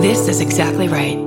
This is exactly right.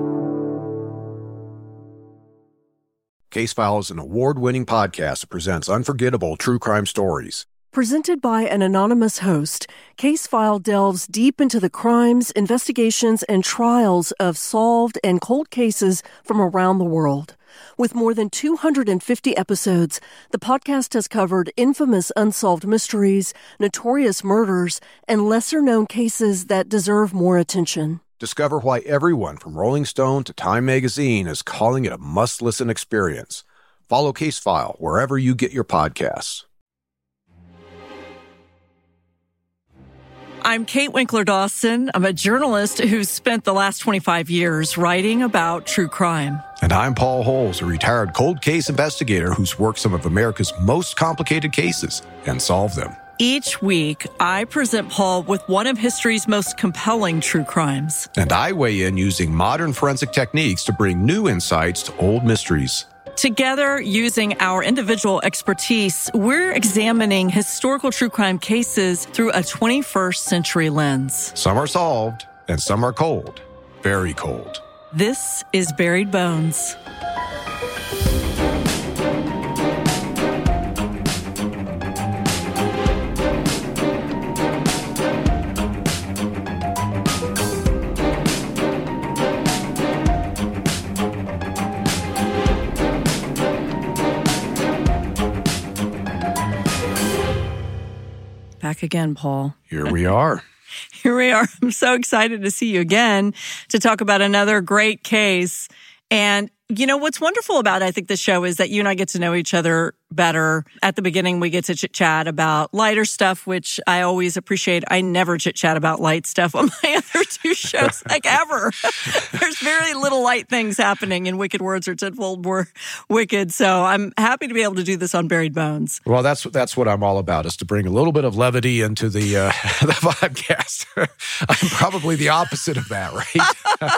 Case File is an award winning podcast that presents unforgettable true crime stories. Presented by an anonymous host, Case File delves deep into the crimes, investigations, and trials of solved and cold cases from around the world. With more than 250 episodes, the podcast has covered infamous unsolved mysteries, notorious murders, and lesser known cases that deserve more attention. Discover why everyone from Rolling Stone to Time Magazine is calling it a must listen experience. Follow Case File wherever you get your podcasts. I'm Kate Winkler Dawson. I'm a journalist who's spent the last 25 years writing about true crime. And I'm Paul Holes, a retired cold case investigator who's worked some of America's most complicated cases and solved them. Each week, I present Paul with one of history's most compelling true crimes. And I weigh in using modern forensic techniques to bring new insights to old mysteries. Together, using our individual expertise, we're examining historical true crime cases through a 21st century lens. Some are solved, and some are cold, very cold. This is Buried Bones. Back again, Paul. Here we are. Here we are. I'm so excited to see you again to talk about another great case. And you know, what's wonderful about, I think, the show is that you and I get to know each other better. At the beginning, we get to chit chat about lighter stuff, which I always appreciate. I never chit chat about light stuff on my other two shows, like ever. There's very little light things happening in Wicked Words or Tenfold More Wicked. So I'm happy to be able to do this on Buried Bones. Well, that's that's what I'm all about is to bring a little bit of levity into the uh, the podcast. I'm probably the opposite of that, right?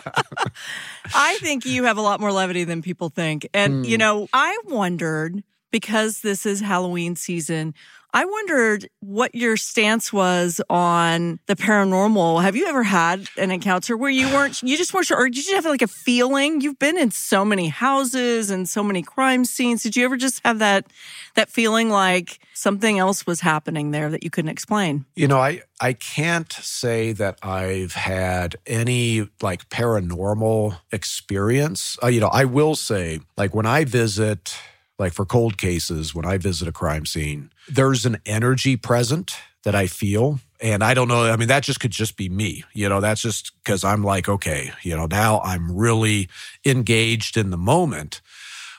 I think you have a lot more levity than people think. And, mm. you know, I wondered because this is Halloween season, I wondered what your stance was on the paranormal. Have you ever had an encounter where you weren't, you just weren't sure, or did you have like a feeling? You've been in so many houses and so many crime scenes. Did you ever just have that, that feeling like something else was happening there that you couldn't explain? You know, I, I can't say that I've had any like paranormal experience. Uh, you know, I will say, like when I visit, like for cold cases, when I visit a crime scene, there's an energy present that I feel. And I don't know. I mean, that just could just be me. You know, that's just because I'm like, okay, you know, now I'm really engaged in the moment.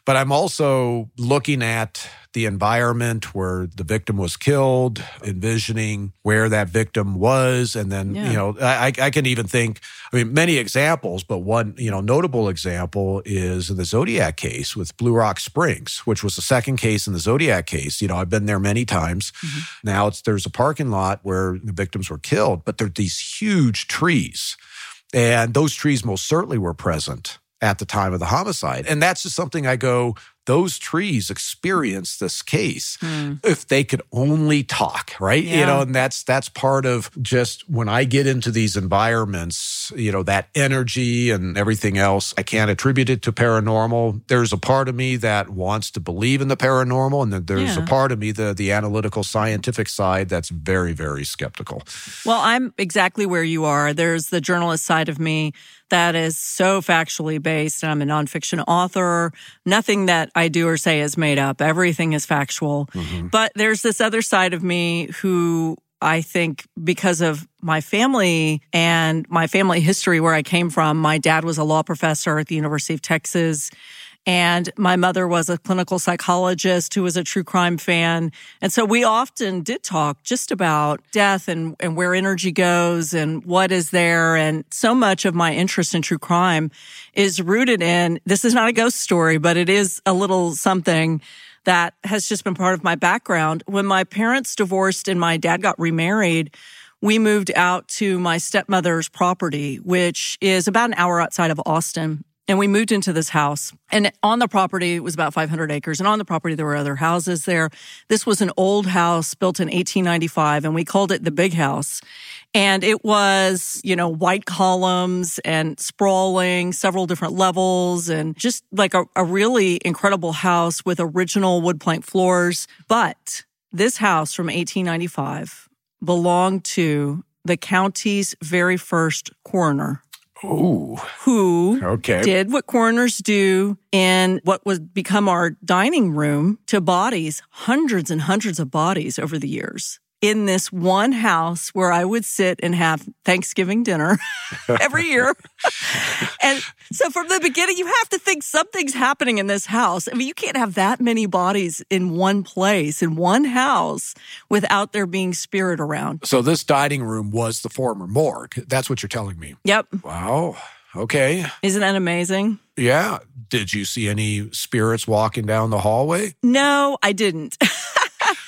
But I'm also looking at the environment where the victim was killed, envisioning where that victim was. And then, yeah. you know, I, I can even think, I mean, many examples, but one, you know, notable example is the Zodiac case with Blue Rock Springs, which was the second case in the Zodiac case. You know, I've been there many times. Mm-hmm. Now it's, there's a parking lot where the victims were killed, but there are these huge trees. And those trees most certainly were present at the time of the homicide. And that's just something I go, those trees experience this case mm. if they could only talk right yeah. you know and that's that's part of just when i get into these environments you know that energy and everything else i can't attribute it to paranormal there's a part of me that wants to believe in the paranormal and then there's yeah. a part of me the the analytical scientific side that's very very skeptical well i'm exactly where you are there's the journalist side of me that is so factually based. I'm a nonfiction author. Nothing that I do or say is made up. Everything is factual. Mm-hmm. But there's this other side of me who I think because of my family and my family history where I came from, my dad was a law professor at the University of Texas. And my mother was a clinical psychologist who was a true crime fan. And so we often did talk just about death and, and where energy goes and what is there. And so much of my interest in true crime is rooted in this is not a ghost story, but it is a little something that has just been part of my background. When my parents divorced and my dad got remarried, we moved out to my stepmother's property, which is about an hour outside of Austin and we moved into this house and on the property it was about 500 acres and on the property there were other houses there this was an old house built in 1895 and we called it the big house And it was, you know, white columns and sprawling, several different levels, and just like a, a really incredible house with original wood plank floors. But this house from 1895 belonged to the county's very first coroner. Ooh. Who Okay. did what coroners do in what would become our dining room to bodies, hundreds and hundreds of bodies over the years. In this one house where I would sit and have Thanksgiving dinner every year. and so from the beginning, you have to think something's happening in this house. I mean, you can't have that many bodies in one place, in one house, without there being spirit around. So this dining room was the former morgue. That's what you're telling me. Yep. Wow. Okay. Isn't that amazing? Yeah. Did you see any spirits walking down the hallway? No, I didn't.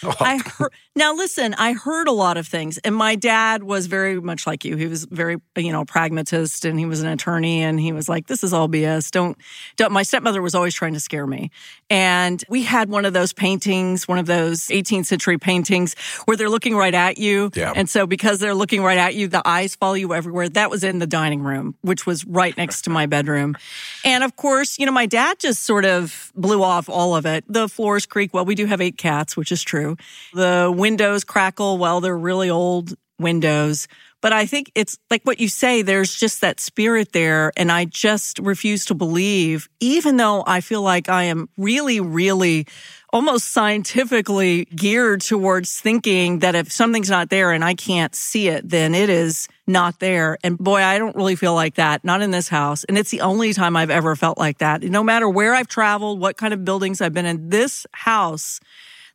I heard, now listen, I heard a lot of things and my dad was very much like you. He was very, you know, pragmatist and he was an attorney and he was like, this is all BS. Don't, don't, my stepmother was always trying to scare me. And we had one of those paintings, one of those 18th century paintings where they're looking right at you. Yeah. And so because they're looking right at you, the eyes follow you everywhere. That was in the dining room, which was right next to my bedroom. And of course, you know, my dad just sort of blew off all of it. The floors creak. Well, we do have eight cats, which is true. The windows crackle. Well, they're really old windows. But I think it's like what you say, there's just that spirit there. And I just refuse to believe, even though I feel like I am really, really almost scientifically geared towards thinking that if something's not there and I can't see it, then it is not there. And boy, I don't really feel like that, not in this house. And it's the only time I've ever felt like that. No matter where I've traveled, what kind of buildings I've been in, this house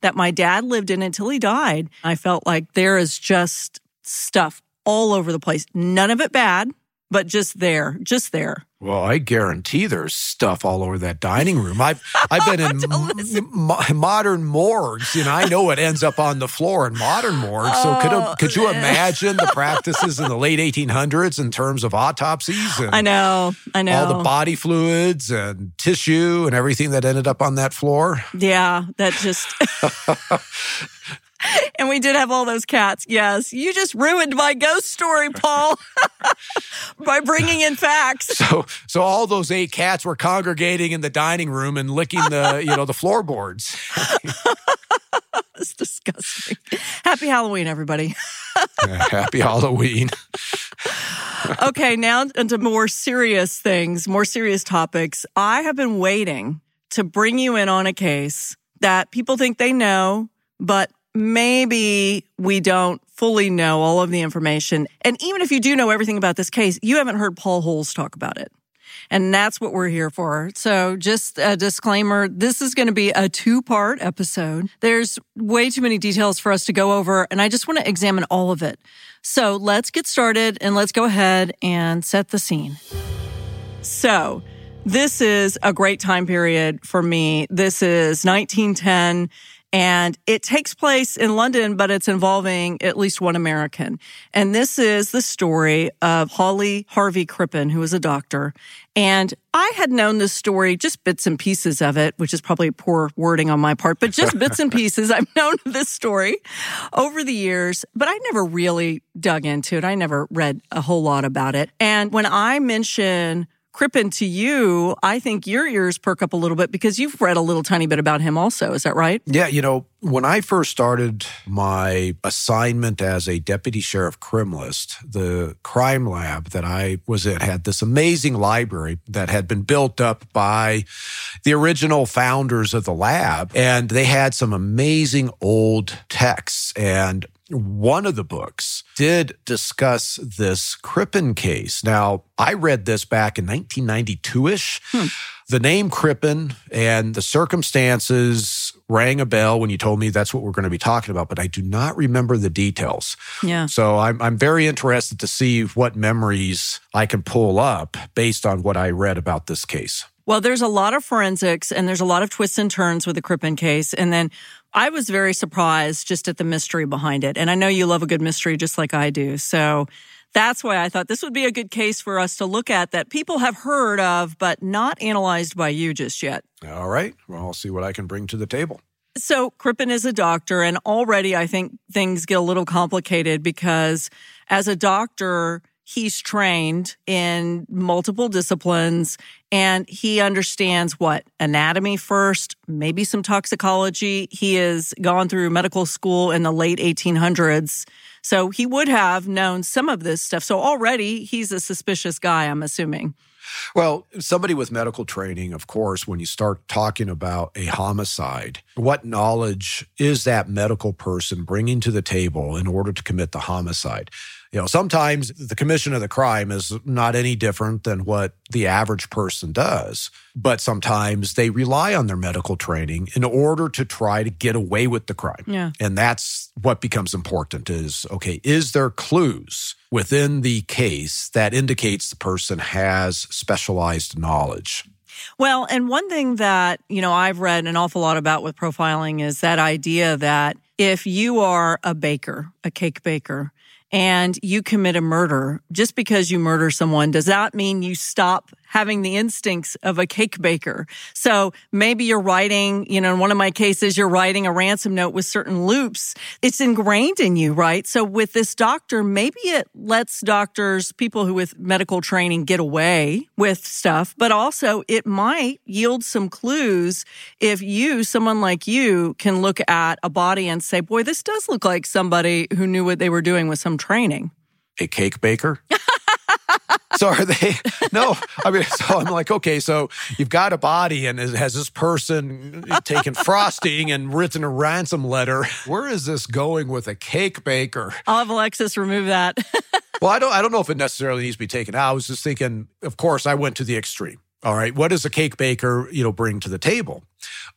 that my dad lived in until he died, I felt like there is just stuff all over the place. None of it bad, but just there, just there. Well, I guarantee there's stuff all over that dining room. I've I've been oh, in m- mo- modern morgues, and I know it ends up on the floor in modern morgues. So could Oh, could you imagine the practices in the late 1800s in terms of autopsies and I know, I know. all the body fluids and tissue and everything that ended up on that floor? Yeah, that just. and we did have all those cats. Yes, you just ruined my ghost story, Paul, by bringing in facts. So so all those eight cats were congregating in the dining room and licking the you know the floorboards. It's disgusting. Happy Halloween, everybody. Happy Halloween. okay, now into more serious things, more serious topics. I have been waiting to bring you in on a case that people think they know, but maybe we don't fully know all of the information. And even if you do know everything about this case, you haven't heard Paul Holes talk about it. And that's what we're here for. So just a disclaimer. This is going to be a two part episode. There's way too many details for us to go over. And I just want to examine all of it. So let's get started and let's go ahead and set the scene. So this is a great time period for me. This is 1910 and it takes place in London, but it's involving at least one American. And this is the story of Hawley Harvey Crippen, who was a doctor. And I had known this story, just bits and pieces of it, which is probably poor wording on my part, but just bits and pieces. I've known this story over the years, but I never really dug into it. I never read a whole lot about it. And when I mention Crippen to you, I think your ears perk up a little bit because you've read a little tiny bit about him also. Is that right? Yeah, you know, when I first started my assignment as a deputy sheriff criminalist, the crime lab that I was in had this amazing library that had been built up by the original founders of the lab. And they had some amazing old texts. And one of the books did discuss this Crippen case. Now, I read this back in 1992 ish. Hmm. The name Crippen and the circumstances rang a bell when you told me that's what we're going to be talking about, but I do not remember the details. Yeah. So I'm, I'm very interested to see what memories I can pull up based on what I read about this case. Well, there's a lot of forensics and there's a lot of twists and turns with the Crippen case. And then I was very surprised just at the mystery behind it. And I know you love a good mystery just like I do. So that's why I thought this would be a good case for us to look at that people have heard of, but not analyzed by you just yet. All right. Well, I'll see what I can bring to the table. So Crippen is a doctor, and already I think things get a little complicated because as a doctor, he's trained in multiple disciplines and he understands what anatomy first, maybe some toxicology. He has gone through medical school in the late 1800s. So he would have known some of this stuff. So already he's a suspicious guy, I'm assuming. Well, somebody with medical training, of course, when you start talking about a homicide, what knowledge is that medical person bringing to the table in order to commit the homicide? You know, sometimes the commission of the crime is not any different than what the average person does, but sometimes they rely on their medical training in order to try to get away with the crime. Yeah. And that's what becomes important is okay, is there clues within the case that indicates the person has specialized knowledge? Well, and one thing that, you know, I've read an awful lot about with profiling is that idea that if you are a baker, a cake baker, and you commit a murder, just because you murder someone does that mean you stop having the instincts of a cake baker. So maybe you're writing, you know, in one of my cases, you're writing a ransom note with certain loops. It's ingrained in you, right? So with this doctor, maybe it lets doctors, people who with medical training get away with stuff, but also it might yield some clues if you, someone like you, can look at a body and say, boy, this does look like somebody who knew what they were doing with some training. A cake baker? so are they? No, I mean, so I'm like, okay, so you've got a body, and has this person taken frosting and written a ransom letter? Where is this going with a cake baker? I'll have Alexis remove that. well, I don't, I don't know if it necessarily needs to be taken out. I was just thinking. Of course, I went to the extreme. All right, what does a cake baker, you know, bring to the table?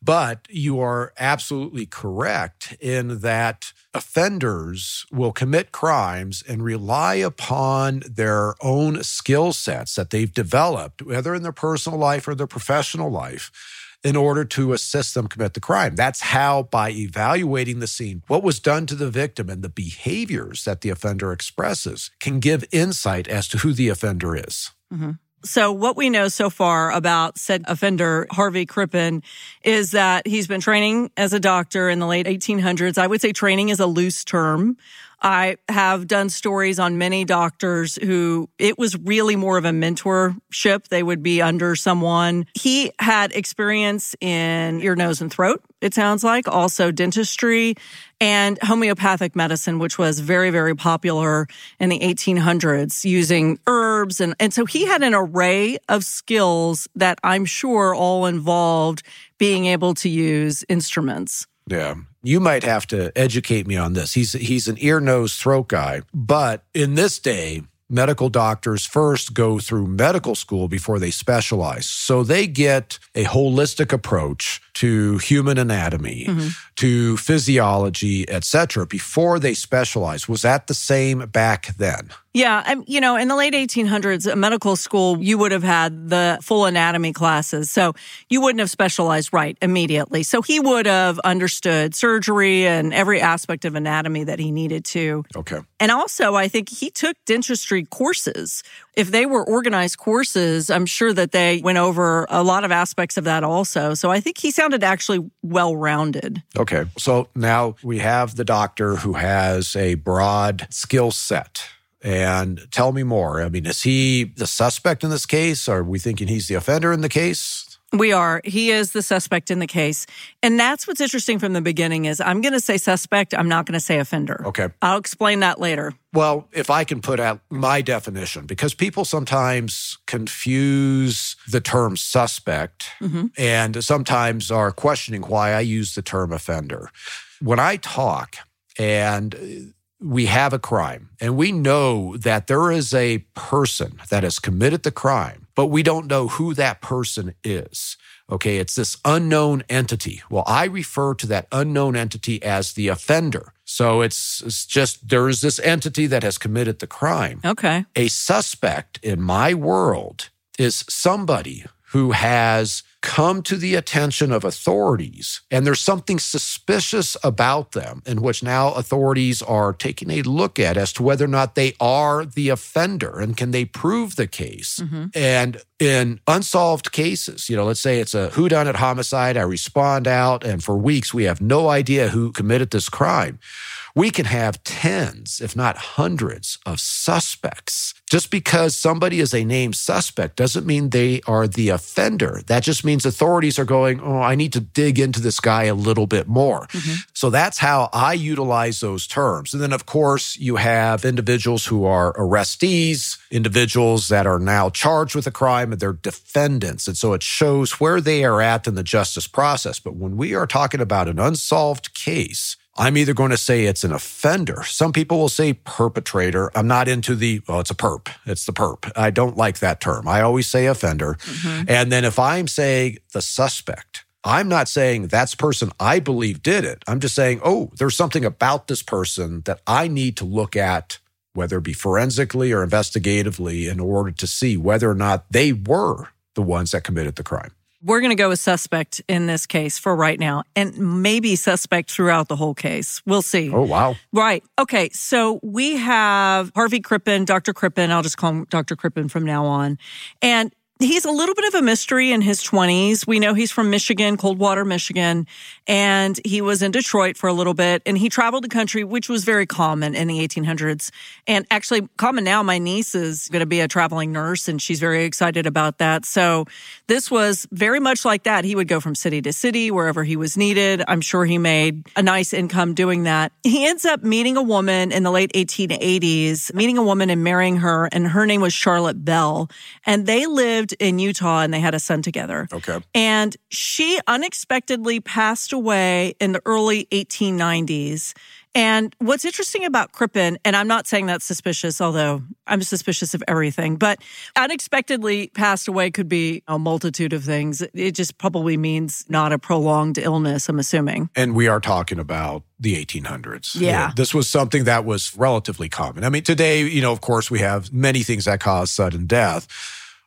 But you are absolutely correct in that offenders will commit crimes and rely upon their own skill sets that they've developed, whether in their personal life or their professional life, in order to assist them commit the crime. That's how, by evaluating the scene, what was done to the victim and the behaviors that the offender expresses can give insight as to who the offender is. Mm-hmm. So what we know so far about said offender, Harvey Crippen, is that he's been training as a doctor in the late 1800s. I would say training is a loose term. I have done stories on many doctors who it was really more of a mentorship. They would be under someone. He had experience in ear, nose, and throat, it sounds like, also dentistry and homeopathic medicine, which was very, very popular in the 1800s using herbs. And, and so he had an array of skills that I'm sure all involved being able to use instruments. Yeah. You might have to educate me on this. He's he's an ear, nose, throat guy, but in this day, medical doctors first go through medical school before they specialize. So they get a holistic approach to human anatomy, mm-hmm. to physiology, etc. before they specialized Was that the same back then? Yeah, um, you know, in the late 1800s, a medical school, you would have had the full anatomy classes. So you wouldn't have specialized right immediately. So he would have understood surgery and every aspect of anatomy that he needed to. Okay. And also, I think he took dentistry courses. If they were organized courses, I'm sure that they went over a lot of aspects of that also. So I think he sounded actually well rounded. Okay. So now we have the doctor who has a broad skill set and tell me more. I mean, is he the suspect in this case? Are we thinking he's the offender in the case? We are. He is the suspect in the case. And that's what's interesting from the beginning is I'm going to say suspect, I'm not going to say offender. Okay. I'll explain that later. Well, if I can put out my definition because people sometimes confuse the term suspect mm-hmm. and sometimes are questioning why I use the term offender. When I talk and we have a crime and we know that there is a person that has committed the crime, but we don't know who that person is. Okay, it's this unknown entity. Well, I refer to that unknown entity as the offender. So it's, it's just there is this entity that has committed the crime. Okay. A suspect in my world is somebody who has come to the attention of authorities and there's something suspicious about them, in which now authorities are taking a look at as to whether or not they are the offender and can they prove the case. Mm-hmm. And in unsolved cases, you know, let's say it's a whodunit homicide, I respond out, and for weeks we have no idea who committed this crime we can have tens, if not hundreds, of suspects. Just because somebody is a named suspect doesn't mean they are the offender. That just means authorities are going, oh, I need to dig into this guy a little bit more. Mm-hmm. So that's how I utilize those terms. And then, of course, you have individuals who are arrestees, individuals that are now charged with a crime, and they're defendants. And so it shows where they are at in the justice process. But when we are talking about an unsolved case, I'm either going to say it's an offender. Some people will say perpetrator. I'm not into the, well, it's a perp. It's the perp. I don't like that term. I always say offender. Mm-hmm. And then if I'm saying the suspect, I'm not saying that's person I believe did it. I'm just saying, oh, there's something about this person that I need to look at, whether it be forensically or investigatively, in order to see whether or not they were the ones that committed the crime. We're going to go with suspect in this case for right now, and maybe suspect throughout the whole case. We'll see. Oh, wow. Right. Okay. So we have Harvey Crippen, Dr. Crippen. I'll just call him Dr. Crippen from now on. And he's a little bit of a mystery in his 20s. We know he's from Michigan, Coldwater, Michigan, and he was in Detroit for a little bit and he traveled the country, which was very common in the 1800s. And actually common now. My niece is going to be a traveling nurse and she's very excited about that. So this was very much like that. He would go from city to city wherever he was needed. I'm sure he made a nice income doing that. He ends up meeting a woman in the late 1880s, meeting a woman and marrying her, and her name was Charlotte Bell. And they lived in Utah and they had a son together. Okay. And she unexpectedly passed away in the early 1890s. And what's interesting about Crippen, and I'm not saying that's suspicious, although I'm suspicious of everything, but unexpectedly passed away could be a multitude of things. It just probably means not a prolonged illness, I'm assuming. And we are talking about the 1800s. Yeah. This was something that was relatively common. I mean, today, you know, of course, we have many things that cause sudden death.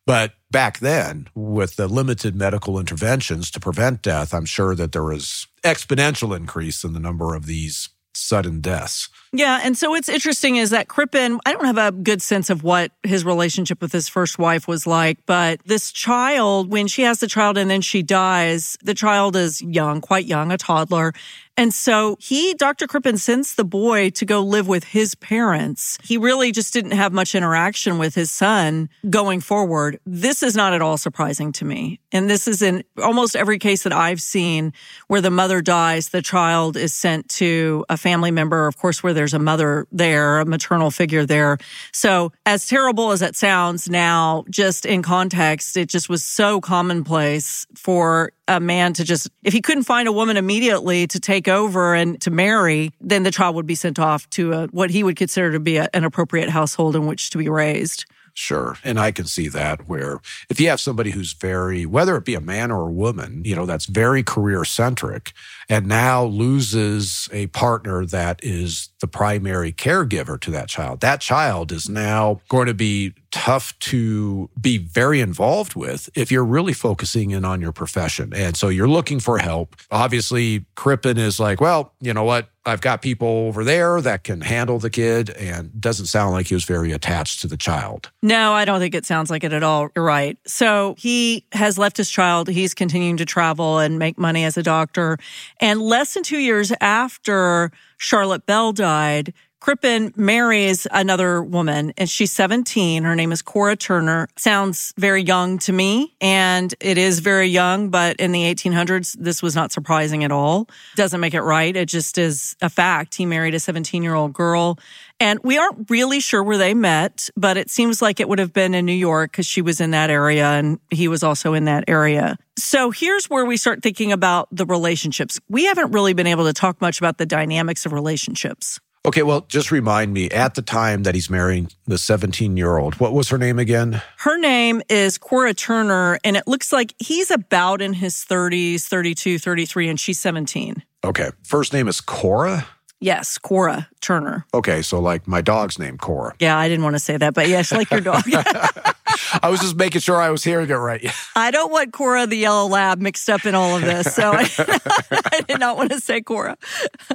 But back then, with the limited medical interventions to prevent death, I'm sure that there was exponential increase in the number of these sudden deaths. Yeah. And so what's interesting is that Crippen, I don't have a good sense of what his relationship with his first wife was like, but this child, when she has the child and then she dies, the child is young, quite young, a toddler. And so he, Dr. Crippen, sends the boy to go live with his parents. He really just didn't have much interaction with his son going forward. This is not at all surprising to me. And this is in almost every case that I've seen where the mother dies, the child is sent to a family member, of course, where there's a mother there, a maternal figure there. So as terrible as it sounds now, just in context, it just was so commonplace for a man to just, if he couldn't find a woman immediately to take over and to marry, then the child would be sent off to a, what he would consider to be a, an appropriate household in which to be raised. Sure. And I can see that where if you have somebody who's very, whether it be a man or a woman, you know, that's very career centric and now loses a partner that is the primary caregiver to that child, that child is now going to be tough to be very involved with if you're really focusing in on your profession. And so you're looking for help. Obviously, Crippen is like, well, you know what? I've got people over there that can handle the kid and doesn't sound like he was very attached to the child. No, I don't think it sounds like it at all. You're right. So he has left his child. He's continuing to travel and make money as a doctor. And less than two years after Charlotte Bell died, Crippen marries another woman and she's 17. Her name is Cora Turner. Sounds very young to me and it is very young, but in the 1800s, this was not surprising at all. Doesn't make it right. It just is a fact. He married a 17 year old girl and we aren't really sure where they met, but it seems like it would have been in New York because she was in that area and he was also in that area. So here's where we start thinking about the relationships. We haven't really been able to talk much about the dynamics of relationships. Okay, well, just remind me at the time that he's marrying the 17 year old, what was her name again? Her name is Cora Turner, and it looks like he's about in his 30s, 32, 33, and she's 17. Okay. First name is Cora? Yes, Cora Turner. Okay, so like my dog's name, Cora. Yeah, I didn't want to say that, but yes, like your dog. I was just making sure I was hearing it right. I don't want Cora the yellow lab mixed up in all of this. So I, I did not want to say Cora.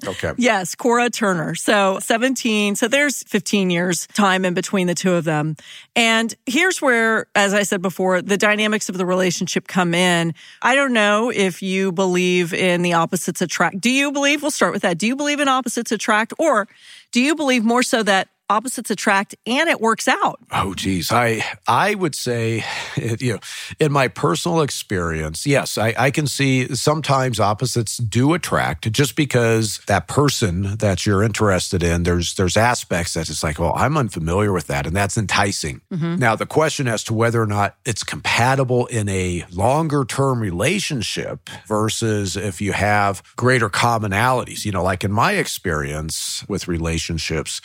Okay. Yes, Cora Turner. So 17. So there's 15 years time in between the two of them. And here's where, as I said before, the dynamics of the relationship come in. I don't know if you believe in the opposites attract. Do you believe? We'll start with that. Do you believe in opposites attract or do you believe more so that opposites attract and it works out. Oh geez. I I would say you know, in my personal experience, yes, I, I can see sometimes opposites do attract just because that person that you're interested in, there's there's aspects that it's like, well, I'm unfamiliar with that, and that's enticing. Mm-hmm. Now the question as to whether or not it's compatible in a longer term relationship versus if you have greater commonalities, you know, like in my experience with relationships,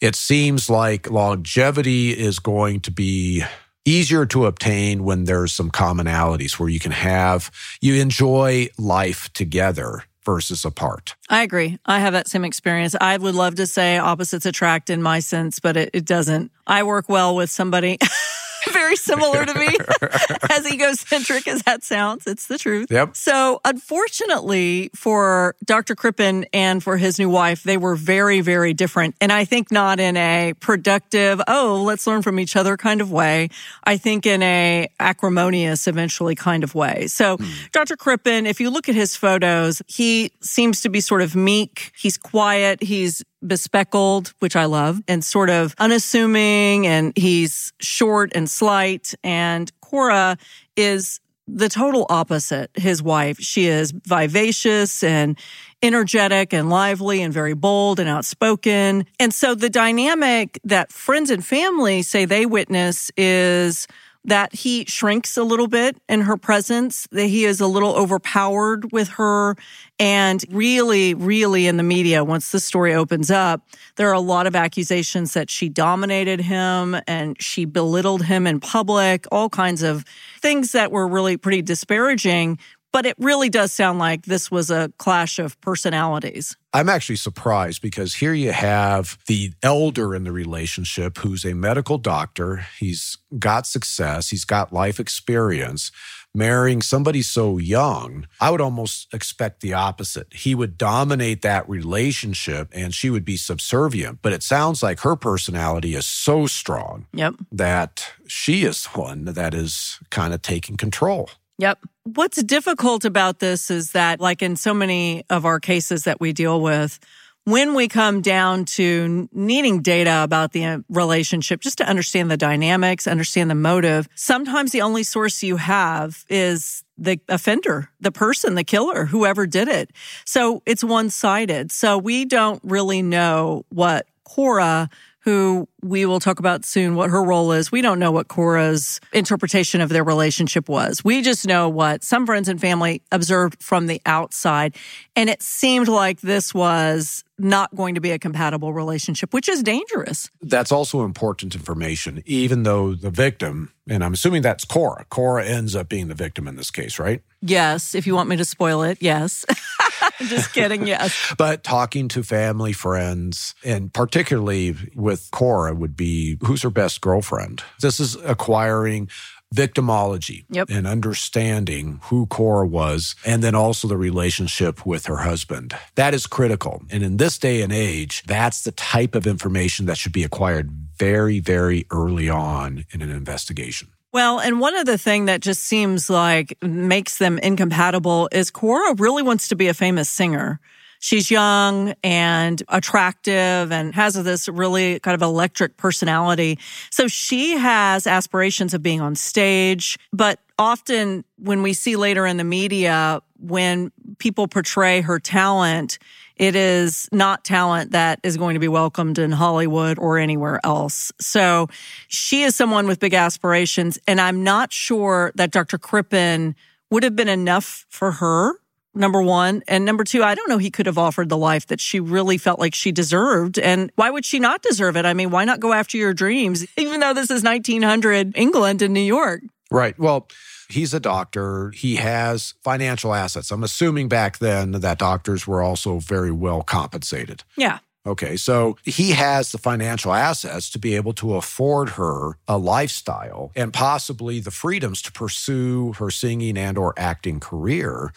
it's seems like longevity is going to be easier to obtain when there's some commonalities where you can have, you enjoy life together versus apart. I agree. I have that same experience. I would love to say opposites attract in my sense, but it, it doesn't. I work well with somebody. very similar to me, as egocentric as that sounds. It's the truth. Yep. So, unfortunately for Dr. Crippen and for his new wife, they were very, very different. And I think not in a productive, oh, let's learn from each other kind of way. I think in a acrimonious, eventually kind of way. So, mm. Dr. Crippen, if you look at his photos, he seems to be sort of meek. He's quiet. He's bespeckled, which I love, and sort of unassuming, and he's short and slight. And Cora is the total opposite, his wife. She is vivacious and energetic and lively and very bold and outspoken. And so the dynamic that friends and family say they witness is that he shrinks a little bit in her presence, that he is a little overpowered with her. And really, really in the media, once the story opens up, there are a lot of accusations that she dominated him and she belittled him in public, all kinds of things that were really pretty disparaging but it really does sound like this was a clash of personalities. I'm actually surprised because here you have the elder in the relationship who's a medical doctor. He's got success, he's got life experience. Marrying somebody so young, I would almost expect the opposite. He would dominate that relationship and she would be subservient. But it sounds like her personality is so strong yep. that she is the one that is kind of taking control. Yep. What's difficult about this is that, like in so many of our cases that we deal with, when we come down to needing data about the uh, relationship, just to understand the dynamics, understand the motive, sometimes the only source you have is the offender, the person, the killer, whoever did it. So it's one sided. So we don't really know what Cora who we will talk about soon what her role is. We don't know what Cora's interpretation of their relationship was. We just know what some friends and family observed from the outside. And it seemed like this was not going to be a compatible relationship, which is dangerous. That's also important information, even though the victim, and I'm assuming that's Cora, Cora ends up being the victim in this case, right? Yes. If you want me to spoil it, yes. Just kidding. Yes. but talking to family, friends, and particularly with Cora would be who's her best girlfriend. This is acquiring victimology yep. and understanding who Cora was, and then also the relationship with her husband. That is critical. And in this day and age, that's the type of information that should be acquired very, very early on in an investigation. Well, and one of the thing that just seems like makes them incompatible is Cora really wants to be a famous singer. She's young and attractive and has this really kind of electric personality. So she has aspirations of being on stage, but often when we see later in the media, when people portray her talent, it is not talent that is going to be welcomed in Hollywood or anywhere else. So she is someone with big aspirations. And I'm not sure that Dr. Crippen would have been enough for her. Number one. And number two, I don't know he could have offered the life that she really felt like she deserved. And why would she not deserve it? I mean, why not go after your dreams, even though this is 1900 England and New York? Right. Well, He's a doctor. He has financial assets. I'm assuming back then that doctors were also very well compensated. Yeah. Okay, so he has the financial assets to be able to afford her a lifestyle and possibly the freedoms to pursue her singing and or acting career.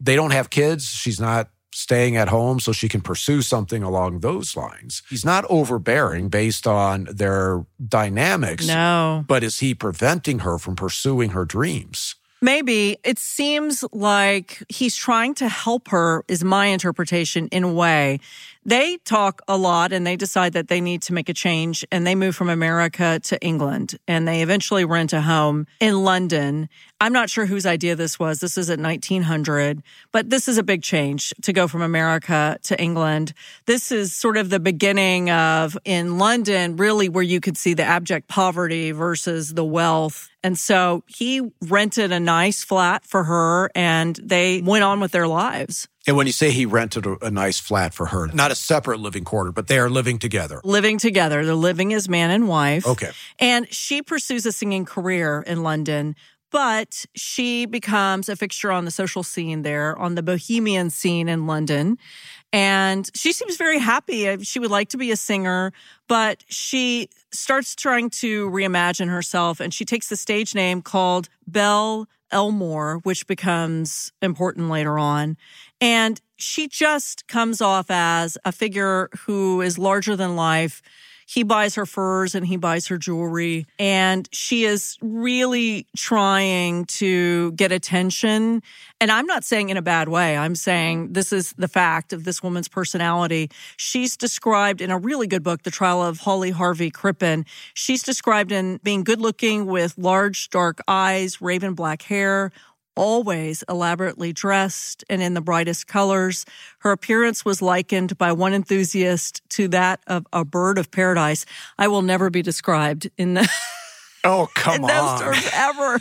They don't have kids. She's not staying at home so she can pursue something along those lines. He's not overbearing based on their dynamics. No. But is he preventing her from pursuing her dreams? Maybe it seems like he's trying to help her, is my interpretation in a way. They talk a lot and they decide that they need to make a change and they move from America to England and they eventually rent a home in London. I'm not sure whose idea this was. This is at 1900, but this is a big change to go from America to England. This is sort of the beginning of in London, really where you could see the abject poverty versus the wealth. And so he rented a nice flat for her and they went on with their lives. And when you say he rented a, a, nice flat for her, not a separate living quarter, but they are living together. Living together. They're living as man and wife. Okay. And she pursues a singing career in London, but she becomes a fixture on the social scene there, on the bohemian scene in London. And she seems very happy. Uh, she would like to be a singer, but she starts trying to reimagine herself and she takes the stage name called Belle Elmore, which becomes important later on. And she just comes off as a figure who is larger than life. He buys her furs and he buys her jewelry. And she is really trying to get attention. And I'm not saying in a bad way. I'm saying this is the fact of this woman's personality. She's described in a really good book, The Trial of Hawley Harvey Crippen. She's described in being good looking with large, dark eyes, raven black hair, always elaborately dressed and in the brightest colors. Her appearance was likened by one enthusiast to that of a bird of paradise. I will never be described in the Oh, come in those on. terms ever.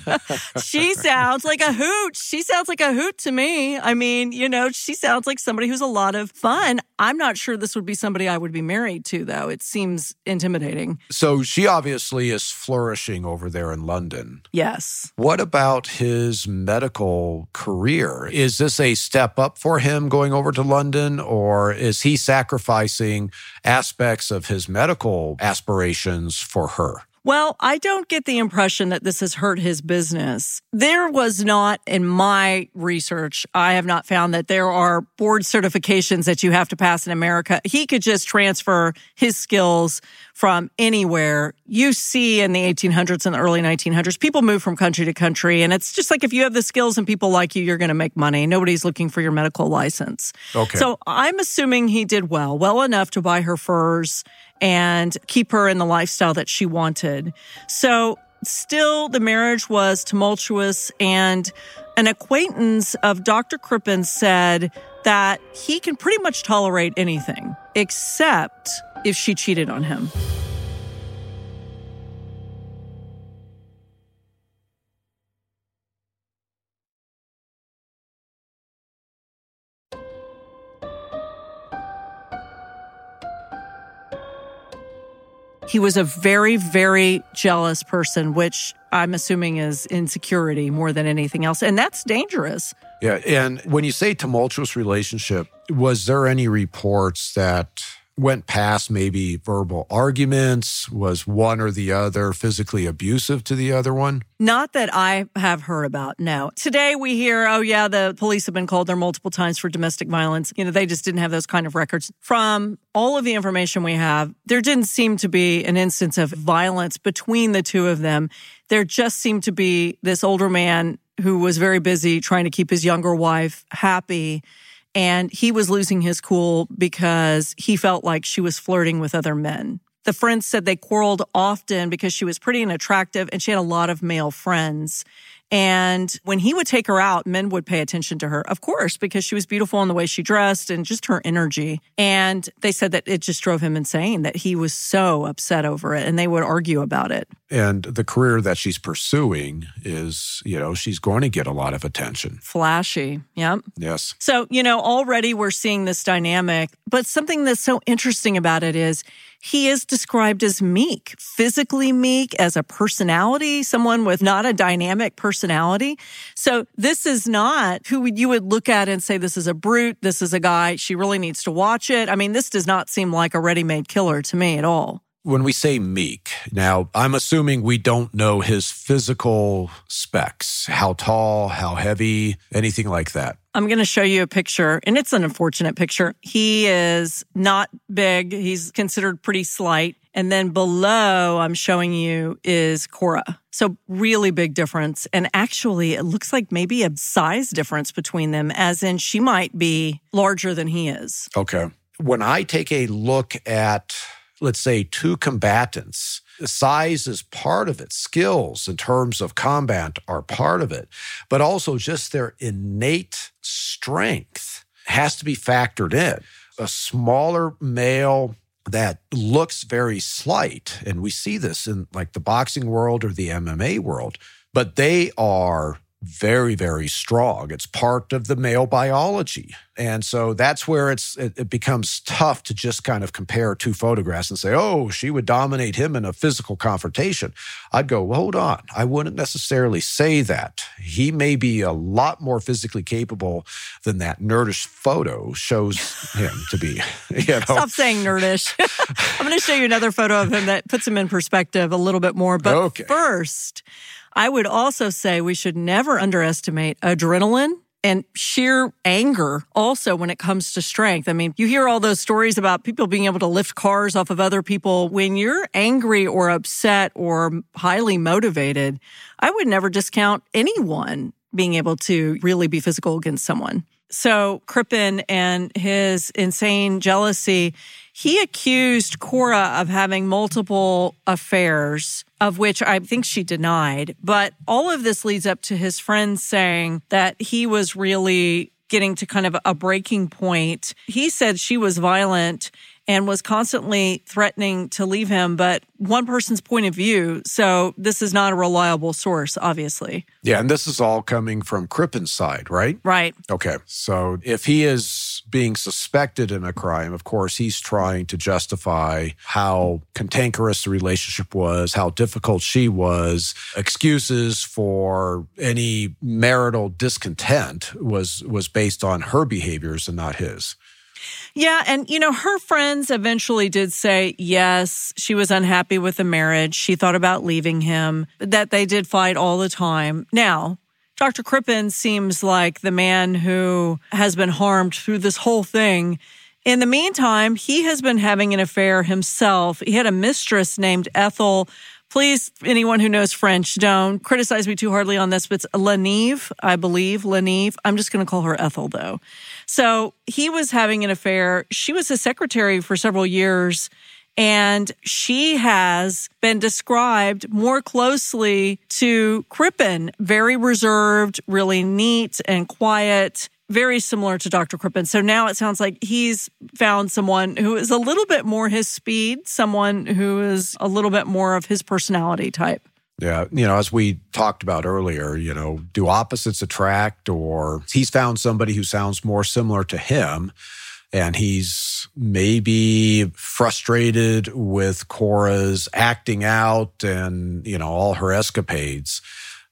she sounds like a hoot. She sounds like a hoot to me. I mean, you know, she sounds like somebody who's a lot of fun. I'm not sure this would be somebody I would be married to, though. It seems intimidating. So she obviously is flourishing over there in London. Yes. What about his medical career? Is this a step up for him going over to London, or is he sacrificing aspects of his medical aspirations for her? Well, I don't get the impression that this has hurt his business. There was not, in my research, I have not found that there are board certifications that you have to pass in America. He could just transfer his skills from anywhere. You see in the 1800s and the early 1900s, people move from country to country. And it's just like if you have the skills and people like you, you're going to make money. Nobody's looking for your medical license. Okay. So I'm assuming he did well, well enough to buy her furs and keep her in the lifestyle that she wanted. So still the marriage was tumultuous and an acquaintance of Dr. Crippen said that he can pretty much tolerate anything except if she cheated on him. He was a very, very jealous person, which I'm assuming is insecurity more than anything else. And that's dangerous. Yeah. And when you say tumultuous relationship, was there any reports that went past maybe verbal arguments? Was one or the other physically abusive to the other one? Not that I have heard about, no. Today we hear, oh, yeah, the police have been called there multiple times for domestic violence. You know, they just didn't have those kind of records. From all of the information we have, there didn't seem to be an instance of violence between the two of them. There just seemed to be this older man who was very busy trying to keep his younger wife happy and he was losing his cool because he felt like she was flirting with other men. The friends said they quarreled often because she was pretty and attractive and she had a lot of male friends. And when he would take her out, men would pay attention to her, of course, because she was beautiful in the way she dressed and just her energy. And they said that it just drove him insane, that he was so upset over it and they would argue about it. And the career that she's pursuing is, you know, she's going to get a lot of attention. Flashy. Yep. Yes. So, you know, already we're seeing this dynamic, but something that's so interesting about it is he is described as meek, physically meek, as a personality, someone with not a dynamic personality. So this is not who you would look at and say, this is a brute. This is a guy. She really needs to watch it. I mean, this does not seem like a ready made killer to me at all when we say meek, now I'm assuming we don't know his physical specs, how tall, how heavy, anything like that. I'm going to show you a picture, and it's an unfortunate picture. He is not big, he's considered pretty slight. And then below, I'm showing you is Cora. So, really big difference. And actually, it looks like maybe a size difference between them, as in she might be larger than he is. Okay. When I take a look at let's say, two combatants. Size is part of it. Skills in terms of combat are part of it, but also just their innate strength has to be factored in. A smaller male that looks very slight, and we see this in like the boxing world or the MMA world, but they are very, very strong. It's part of the male biology. And so that's where it's it, it, becomes tough to just kind of compare two photographs and say, oh, she would dominate him in a physical confrontation. I'd go, well, hold on. I wouldn't necessarily say that. He may be a lot more physically capable than that nerdish photo shows him to be. You know? Stop saying nerdish. I'm going to show you another photo of him that puts him in perspective a little bit more. But okay. first, I would also say we should never underestimate adrenaline and sheer anger also when it comes to strength. I mean, you hear all those stories about people being able to lift cars off of other people. When you're angry or upset or highly motivated, I would never discount anyone being able to really be physical against someone. So Crippen and his insane jealousy, he accused Cora of having multiple affairs, of which I think she denied. But all of this leads up to his friends saying that he was really getting to kind of a breaking point. He said she was violent and was constantly threatening to leave him, but one person's point of view. So this is not a reliable source, obviously. Yeah, and this is all coming from Crippen's side, right? Right. Okay. So if he is being suspected in a crime, of course, he's trying to justify how cantankerous the relationship was, how difficult she was, excuses for any marital discontent was was based on her behaviors and not his. Yeah. And, you know, her friends eventually did say, yes, she was unhappy with the marriage. She thought about leaving him, that they did fight all the time. Now, Dr. Crippen seems like the man who has been harmed through this whole thing. In the meantime, he has been having an affair himself. He had a mistress named Ethel. Please, anyone who knows French, don't criticize me too hardly on this, but it's Le Neve, I believe. Le Neve. I'm just going to call her Ethel, though. So he was having an affair. She was his secretary for several years. And she has been described more closely to Crippen, very reserved, really neat and quiet, very similar to Dr. Crippen. So now it sounds like he's found someone who is a little bit more his speed, someone who is a little bit more of his personality type. Yeah. You know, as we talked about earlier, you know, do opposites attract or he's found somebody who sounds more similar to him and he's maybe frustrated with Cora's acting out and, you know, all her escapades.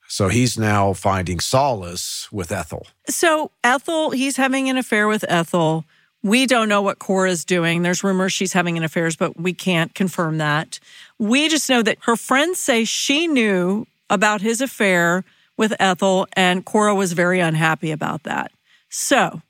So he's now finding solace with Ethel. So Ethel, he's having an affair with Ethel. We don't know what Cora's doing. There's rumors she's having an affair, but we can't confirm that. We just know that her friends say she knew about his affair with Ethel, and Cora was very unhappy about that. So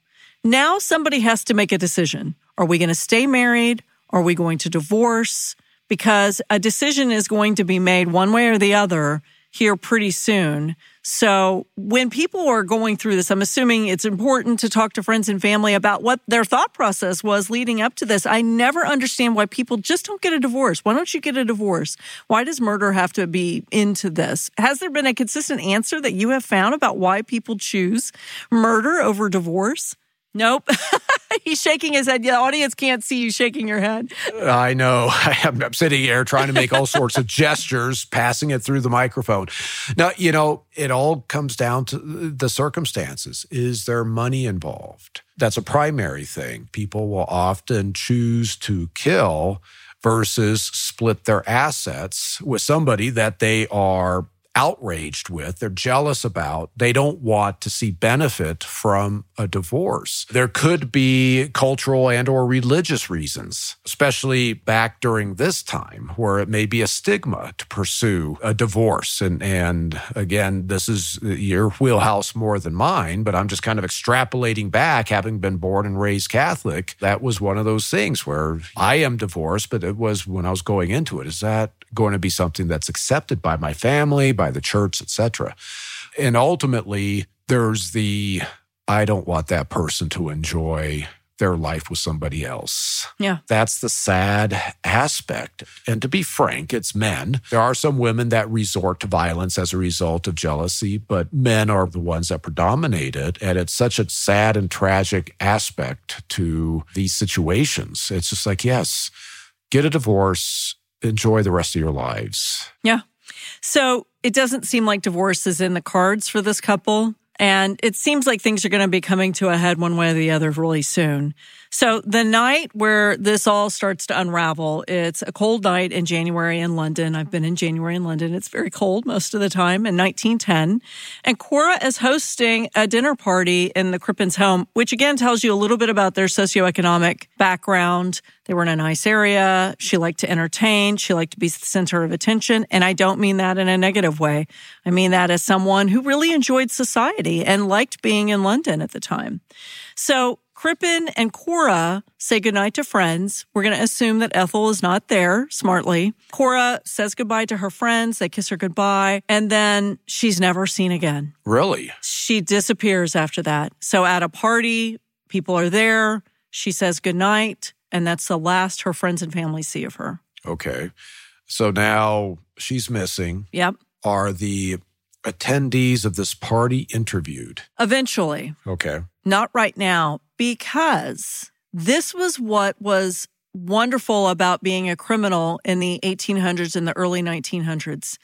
now somebody has to make a decision. Are we going to stay married? Are we going to divorce? Because a decision is going to be made one way or the other here pretty soon. So when people are going through this, I'm assuming it's important to talk to friends and family about what their thought process was leading up to this. I never understand why people just don't get a divorce. Why don't you get a divorce? Why does murder have to be into this? Has there been a consistent answer that you have found about why people choose murder over divorce? Nope. He's shaking his head. The audience can't see you shaking your head. I know. I'm, sitting here trying to make all sorts of gestures, passing it through the microphone. Now, you know, it all comes down to the circumstances. Is there money involved? That's a primary thing. People will often choose to kill versus split their assets with somebody that they are outraged with, they're jealous about, they don't want to see benefit from a divorce. There could be cultural and or religious reasons, especially back during this time where it may be a stigma to pursue a divorce. And and again, this is your wheelhouse more than mine, but I'm just kind of extrapolating back having been born and raised Catholic. That was one of those things where I am divorced, but it was when I was going into it. Is that going to be something that's accepted by my family, by the church, etc. And ultimately, there's the I don't want that person to enjoy their life with somebody else. Yeah. That's the sad aspect. And to be frank, it's men. There are some women that resort to violence as a result of jealousy, but men are the ones that predominate it. And it's such a sad and tragic aspect to these situations. It's just like, yes, get a divorce, enjoy the rest of your lives. Yeah. So it doesn't seem like divorce is in the cards for this couple. And it seems like things are going to be coming to a head one way or the other really soon. So the night where this all starts to unravel, it's a cold night in January in London. I've been in January in London. It's very cold most of the time in 1910. And Cora is hosting a dinner party in the Crippens home, which again tells you a little bit about their socioeconomic background. They were in a nice area. She liked to entertain. She liked to be the center of attention. And I don't mean that in a negative way. I mean that as someone who really enjoyed society and liked being in London at the time. So Crippen and Cora say goodnight to friends. We're going to assume that Ethel is not there smartly. Cora says goodbye to her friends. They kiss her goodbye. And then she's never seen again. Really? She disappears after that. So at a party, people are there. She says goodnight. And that's the last her friends and family see of her. Okay. So now she's missing. Yep. Are the attendees of this party interviewed? Eventually. Okay. Not right now, because this was what was wonderful about being a criminal in the 1800s and the early 1900s.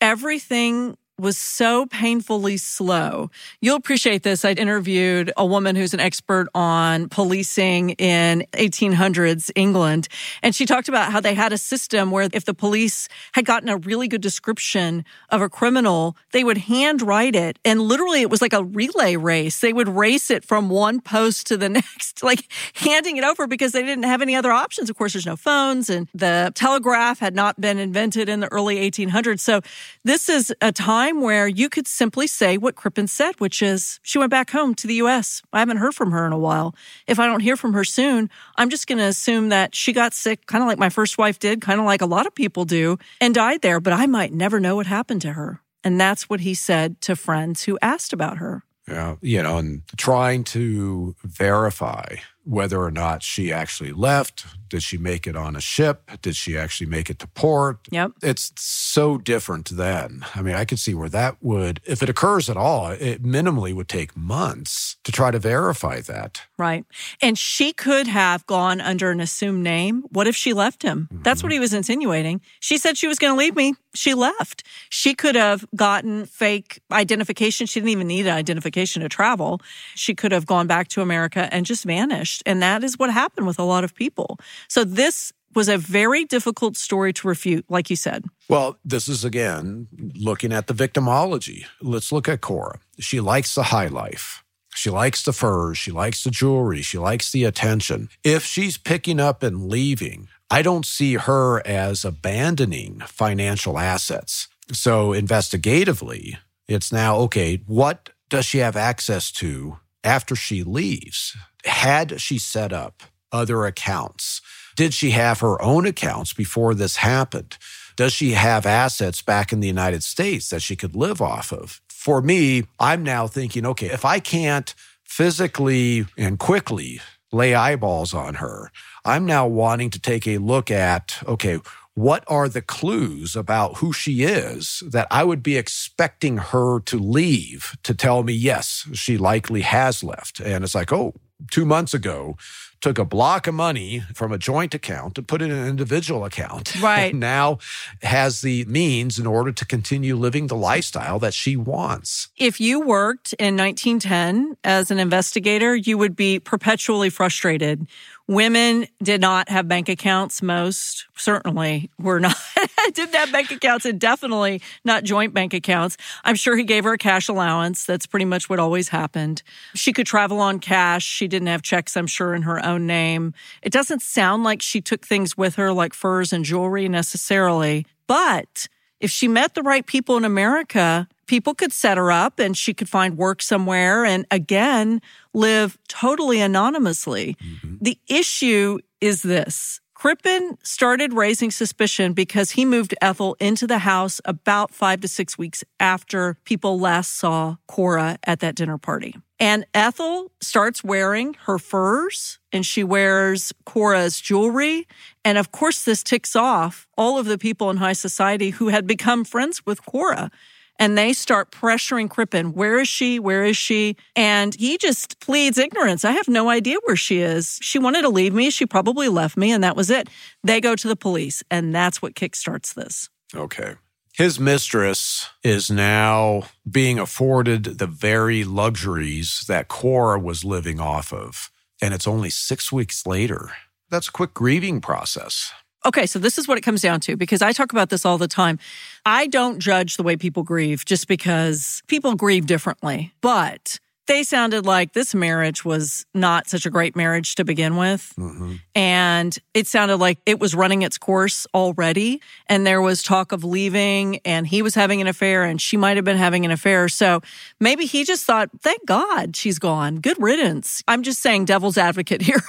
Everything was so painfully slow. You'll appreciate this. I'd interviewed a woman who's an expert on policing in 1800s England, and she talked about how they had a system where if the police had gotten a really good description of a criminal, they would handwrite it, and literally it was like a relay race. They would race it from one post to the next, like handing it over because they didn't have any other options. Of course, there's no phones, and the telegraph had not been invented in the early 1800s. So this is a time time where you could simply say what Crippen said, which is she went back home to the US. I haven't heard from her in a while. If I don't hear from her soon, I'm just going to assume that she got sick, kind of like my first wife did, kind of like a lot of people do, and died there, but I might never know what happened to her. And that's what he said to friends who asked about her. Yeah, you know, and trying to verify whether or not she actually left. Did she make it on a ship? Did she actually make it to port? Yep. It's so different then. I mean, I could see where that would, if it occurs at all, it minimally would take months to try to verify that. Right. And she could have gone under an assumed name. What if she left him? Mm-hmm. That's what he was insinuating. She said she was going to leave me. She left. She could have gotten fake identification. She didn't even need an identification to travel. She could have gone back to America and just vanished vanished. And that is what happened with a lot of people. So this was a very difficult story to refute, like you said. Well, this is again looking at the victimology. Let's look at Cora. She likes the high life. She likes the furs. She likes the jewelry. She likes the attention. If she's picking up and leaving, I don't see her as abandoning financial assets. So, investigatively, it's now okay, what does she have access to after she leaves? Had she set up other accounts? Did she have her own accounts before this happened? Does she have assets back in the United States that she could live off of? For me, I'm now thinking, okay, if I can't physically and quickly lay eyeballs on her, I'm now wanting to take a look at, okay, what are the clues about who she is that I would be expecting her to leave to tell me, yes, she likely has left? And it's like, oh, two months ago, took a block of money from a joint account to put it in an individual account. Right. now has the means in order to continue living the lifestyle that she wants. If you worked in 1910 as an investigator, you would be perpetually frustrated Women did not have bank accounts. Most certainly were not, didn't have bank accounts and definitely not joint bank accounts. I'm sure he gave her a cash allowance. That's pretty much what always happened. She could travel on cash. She didn't have checks, I'm sure, in her own name. It doesn't sound like she took things with her like furs and jewelry necessarily, but if she met the right people in America, people could set her up and she could find work somewhere and again live totally anonymously. Mm-hmm. The issue is this. Crippen started raising suspicion because he moved Ethel into the house about five to six weeks after people last saw Cora at that dinner party. And Ethel starts wearing her furs and she wears Cora's jewelry. And of course, this ticks off all of the people in high society who had become friends with Cora. And they start pressuring Crippen. Where is she? Where is she? And he just pleads ignorance. I have no idea where she is. She wanted to leave me. She probably left me, and that was it. They go to the police, and that's what kickstarts this. Okay. His mistress is now being afforded the very luxuries that Cora was living off of. And it's only six weeks later. That's a quick grieving process. Okay, so this is what it comes down to because I talk about this all the time. I don't judge the way people grieve just because people grieve differently. But they sounded like this marriage was not such a great marriage to begin with. Mm-hmm. And it sounded like it was running its course already. And there was talk of leaving, and he was having an affair, and she might have been having an affair. So maybe he just thought, thank God she's gone. Good riddance. I'm just saying devil's advocate here.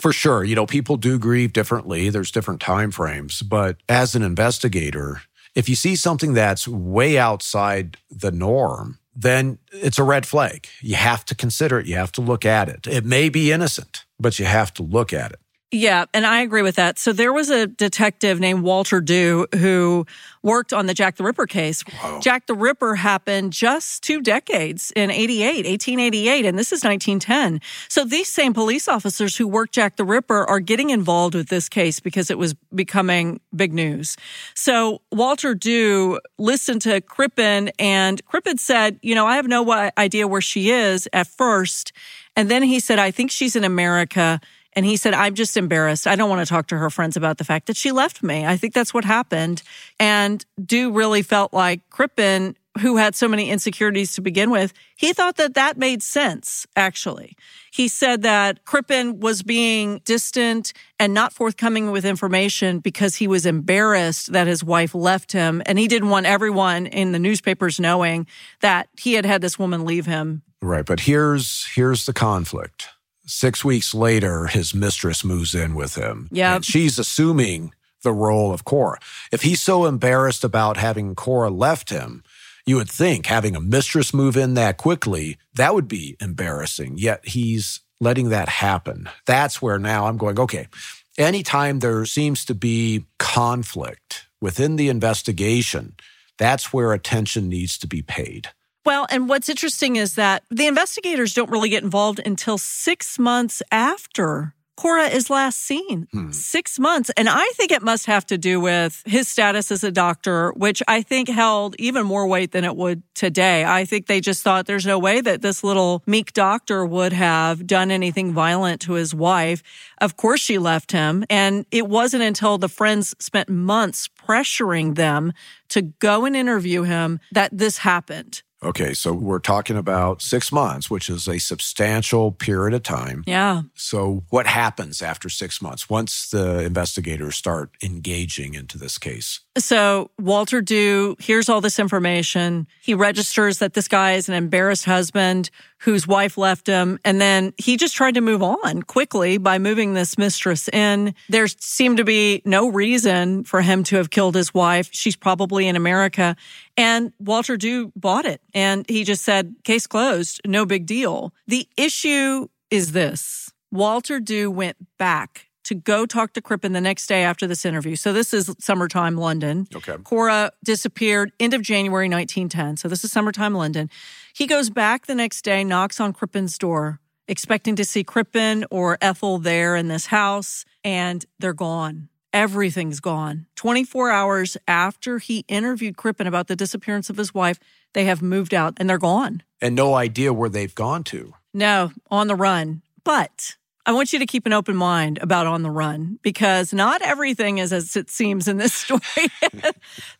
For sure. You know, people do grieve differently, there's different time frames. But as an investigator, if you see something that's way outside the norm, then it's a red flag. You have to consider it. You have to look at it. It may be innocent, but you have to look at it. Yeah, and I agree with that. So there was a detective named Walter Dew who worked on the Jack the Ripper case. Wow. Jack the Ripper happened just two decades in 88, 1888, and this is 1910. So these same police officers who worked Jack the Ripper are getting involved with this case because it was becoming big news. So Walter Dew listened to Crippen and Crippen said, you know, I have no idea where she is at first. And then he said, I think she's in America and he said, I'm just embarrassed. I don't want to talk to her friends about the fact that she left me. I think that's what happened. And Dew really felt like Crippen, who had so many insecurities to begin with, he thought that that made sense, actually. He said that Crippen was being distant and not forthcoming with information because he was embarrassed that his wife left him. And he didn't want everyone in the newspapers knowing that he had had this woman leave him. Right. But here's, here's the conflict Six weeks later, his mistress moves in with him. Yeah. She's assuming the role of Cora. If he's so embarrassed about having Cora left him, you would think having a mistress move in that quickly, that would be embarrassing. Yet he's letting that happen. That's where now I'm going, okay, anytime there seems to be conflict within the investigation, that's where attention needs to be paid. Well, and what's interesting is that the investigators don't really get involved until six months after Cora is last seen. Hmm. Six months. And I think it must have to do with his status as a doctor, which I think held even more weight than it would today. I think they just thought there's no way that this little meek doctor would have done anything violent to his wife. Of course, she left him. And it wasn't until the friends spent months pressuring them to go and interview him that this happened. Okay, so we're talking about six months, which is a substantial period of time. Yeah. So, what happens after six months once the investigators start engaging into this case? So, Walter Dew hears all this information. He registers that this guy is an embarrassed husband whose wife left him. And then he just tried to move on quickly by moving this mistress in. There seemed to be no reason for him to have killed his wife. She's probably in America. And Walter Dew bought it. And he just said, case closed, no big deal. The issue is this Walter Dew went back to go talk to Crippen the next day after this interview. So this is summertime London. Okay. Cora disappeared end of January 1910. So this is summertime London. He goes back the next day, knocks on Crippen's door, expecting to see Crippen or Ethel there in this house, and they're gone. Everything's gone. 24 hours after he interviewed Crippen about the disappearance of his wife, they have moved out and they're gone. And no idea where they've gone to. No, on the run. But I want you to keep an open mind about on the run because not everything is as it seems in this story.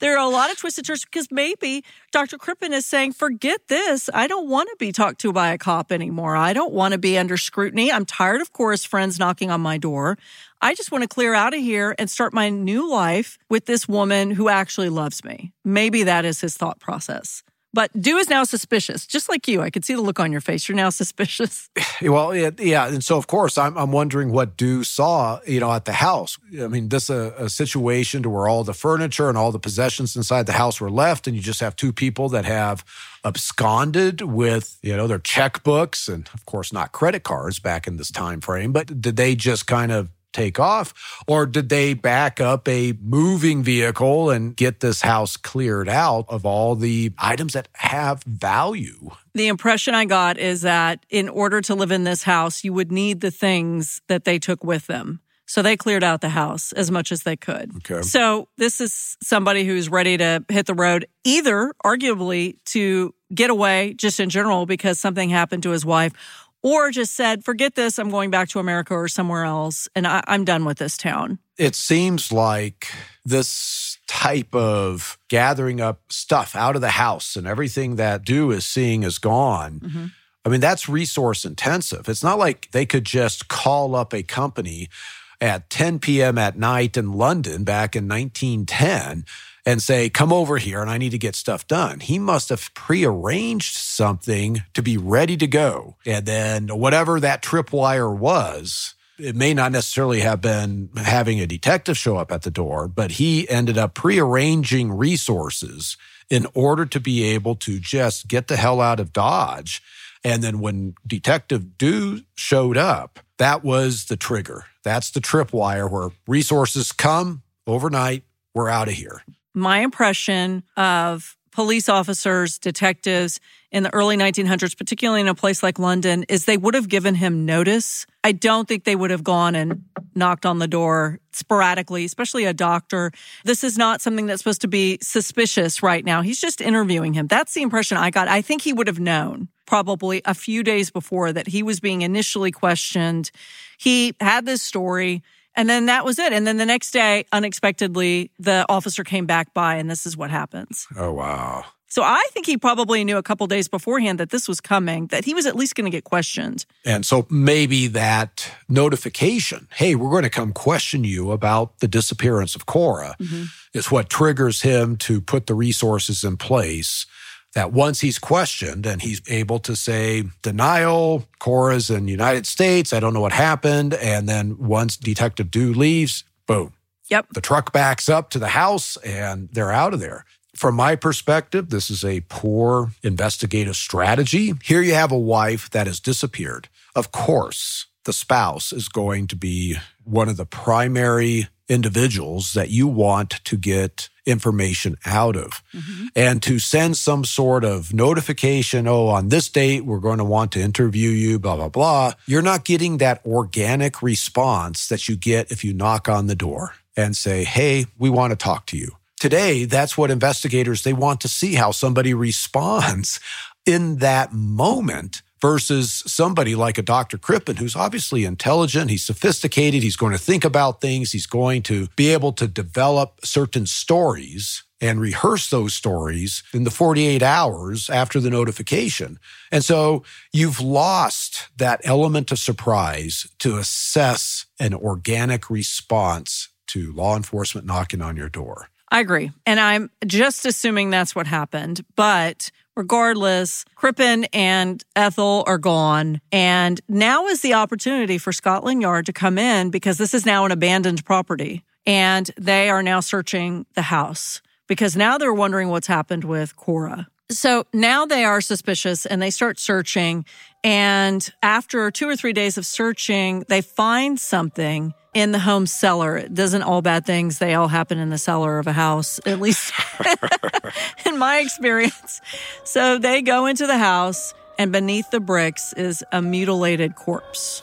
there are a lot of twisted turns because maybe Dr. Crippen is saying, forget this. I don't want to be talked to by a cop anymore. I don't want to be under scrutiny. I'm tired of Cora's friends knocking on my door. I just want to clear out of here and start my new life with this woman who actually loves me. Maybe that is his thought process. But Dew is now suspicious, just like you. I could see the look on your face. You're now suspicious. Well, yeah, and so of course I'm I'm wondering what Dew saw, you know, at the house. I mean, this a, a situation to where all the furniture and all the possessions inside the house were left, and you just have two people that have absconded with you know their checkbooks and of course not credit cards back in this time frame. But did they just kind of take off? Or did they back up a moving vehicle and get this house cleared out of all the items that have value? The impression I got is that in order to live in this house, you would need the things that they took with them. So they cleared out the house as much as they could. Okay. So this is somebody who's ready to hit the road, either arguably to get away just in general because something happened to his wife, or just said, forget this, I'm going back to America or somewhere else, and I, am done with this town. It seems like this type of gathering up stuff out of the house and everything that Dew is seeing is gone. Mm-hmm. I mean, that's resource intensive. It's not like they could just call up a company at 10 p.m. at night in London back in 1910 and say, come over here and I need to get stuff done. He must have prearranged something to be ready to go. And then whatever that tripwire was, it may not necessarily have been having a detective show up at the door, but he ended up prearranging resources in order to be able to just get the hell out of Dodge. And then when Detective Dew showed up, that was the trigger. That's the tripwire where resources come overnight. We're out of here my impression of police officers, detectives in the early 1900s, particularly in a place like London, is they would have given him notice. I don't think they would have gone and knocked on the door sporadically, especially a doctor. This is not something that's supposed to be suspicious right now. He's just interviewing him. That's the impression I got. I think he would have known probably a few days before that he was being initially questioned. He had this story. And then that was it. And then the next day, unexpectedly, the officer came back by, and this is what happens. Oh, wow. So I think he probably knew a couple days beforehand that this was coming, that he was at least going to get questioned. And so maybe that notification, hey, we're going to come question you about the disappearance of Cora, mm-hmm. is what triggers him to put the resources in place that once he's questioned and he's able to say denial, Cora's in the United States, I don't know what happened. And then once Detective Dew leaves, boom. Yep. The truck backs up to the house and they're out of there. From my perspective, this is a poor investigative strategy. Here you have a wife that has disappeared. Of course, the spouse is going to be one of the primary individuals that you want to get information out of mm-hmm. and to send some sort of notification oh on this date we're going to want to interview you blah blah blah you're not getting that organic response that you get if you knock on the door and say hey we want to talk to you today that's what investigators they want to see how somebody responds in that moment versus somebody like a Dr. Crippen, who's obviously intelligent, he's sophisticated, he's going to think about things, he's going to be able to develop certain stories and rehearse those stories in the 48 hours after the notification. And so you've lost that element of surprise to assess an organic response to law enforcement knocking on your door. I agree. And I'm just assuming that's what happened. But regardless, Crippen and Ethel are gone. And now is the opportunity for Scotland Yard to come in because this is now an abandoned property. And they are now searching the house because now they're wondering what's happened with Cora. So now they are suspicious and they start searching. And after two or three days of searching, they find something in the home cellar. It doesn't all bad things, they all happen in the cellar of a house, at least in my experience. So they go into the house, and beneath the bricks is a mutilated corpse.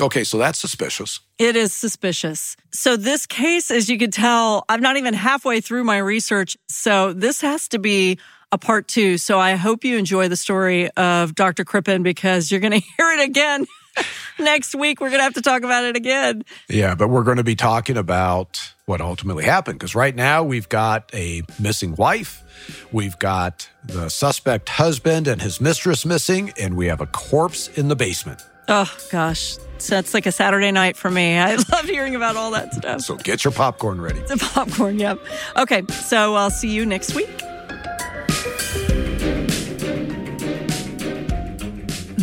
Okay, so that's suspicious. It is suspicious. So, this case, as you can tell, I'm not even halfway through my research. So, this has to be a part two. So I hope you enjoy the story of Dr. Crippen because you're going to hear it again. Next week, we're going to have to talk about it again. Yeah, but we're going to be talking about what ultimately happened because right now we've got a missing wife, we've got the suspect husband and his mistress missing, and we have a corpse in the basement. Oh, gosh. So that's like a Saturday night for me. I love hearing about all that stuff. So get your popcorn ready. The popcorn, yep. Okay, so I'll see you next week.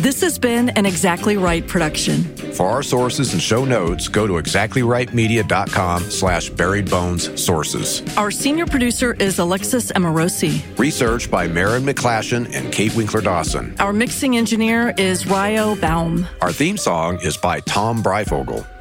This has been an Exactly Right production. For our sources and show notes, go to exactlyrightmedia.com slash buried bones sources. Our senior producer is Alexis Amorosi. Research by Marin McClashen and Kate Winkler Dawson. Our mixing engineer is Ryo Baum. Our theme song is by Tom Breyfogle.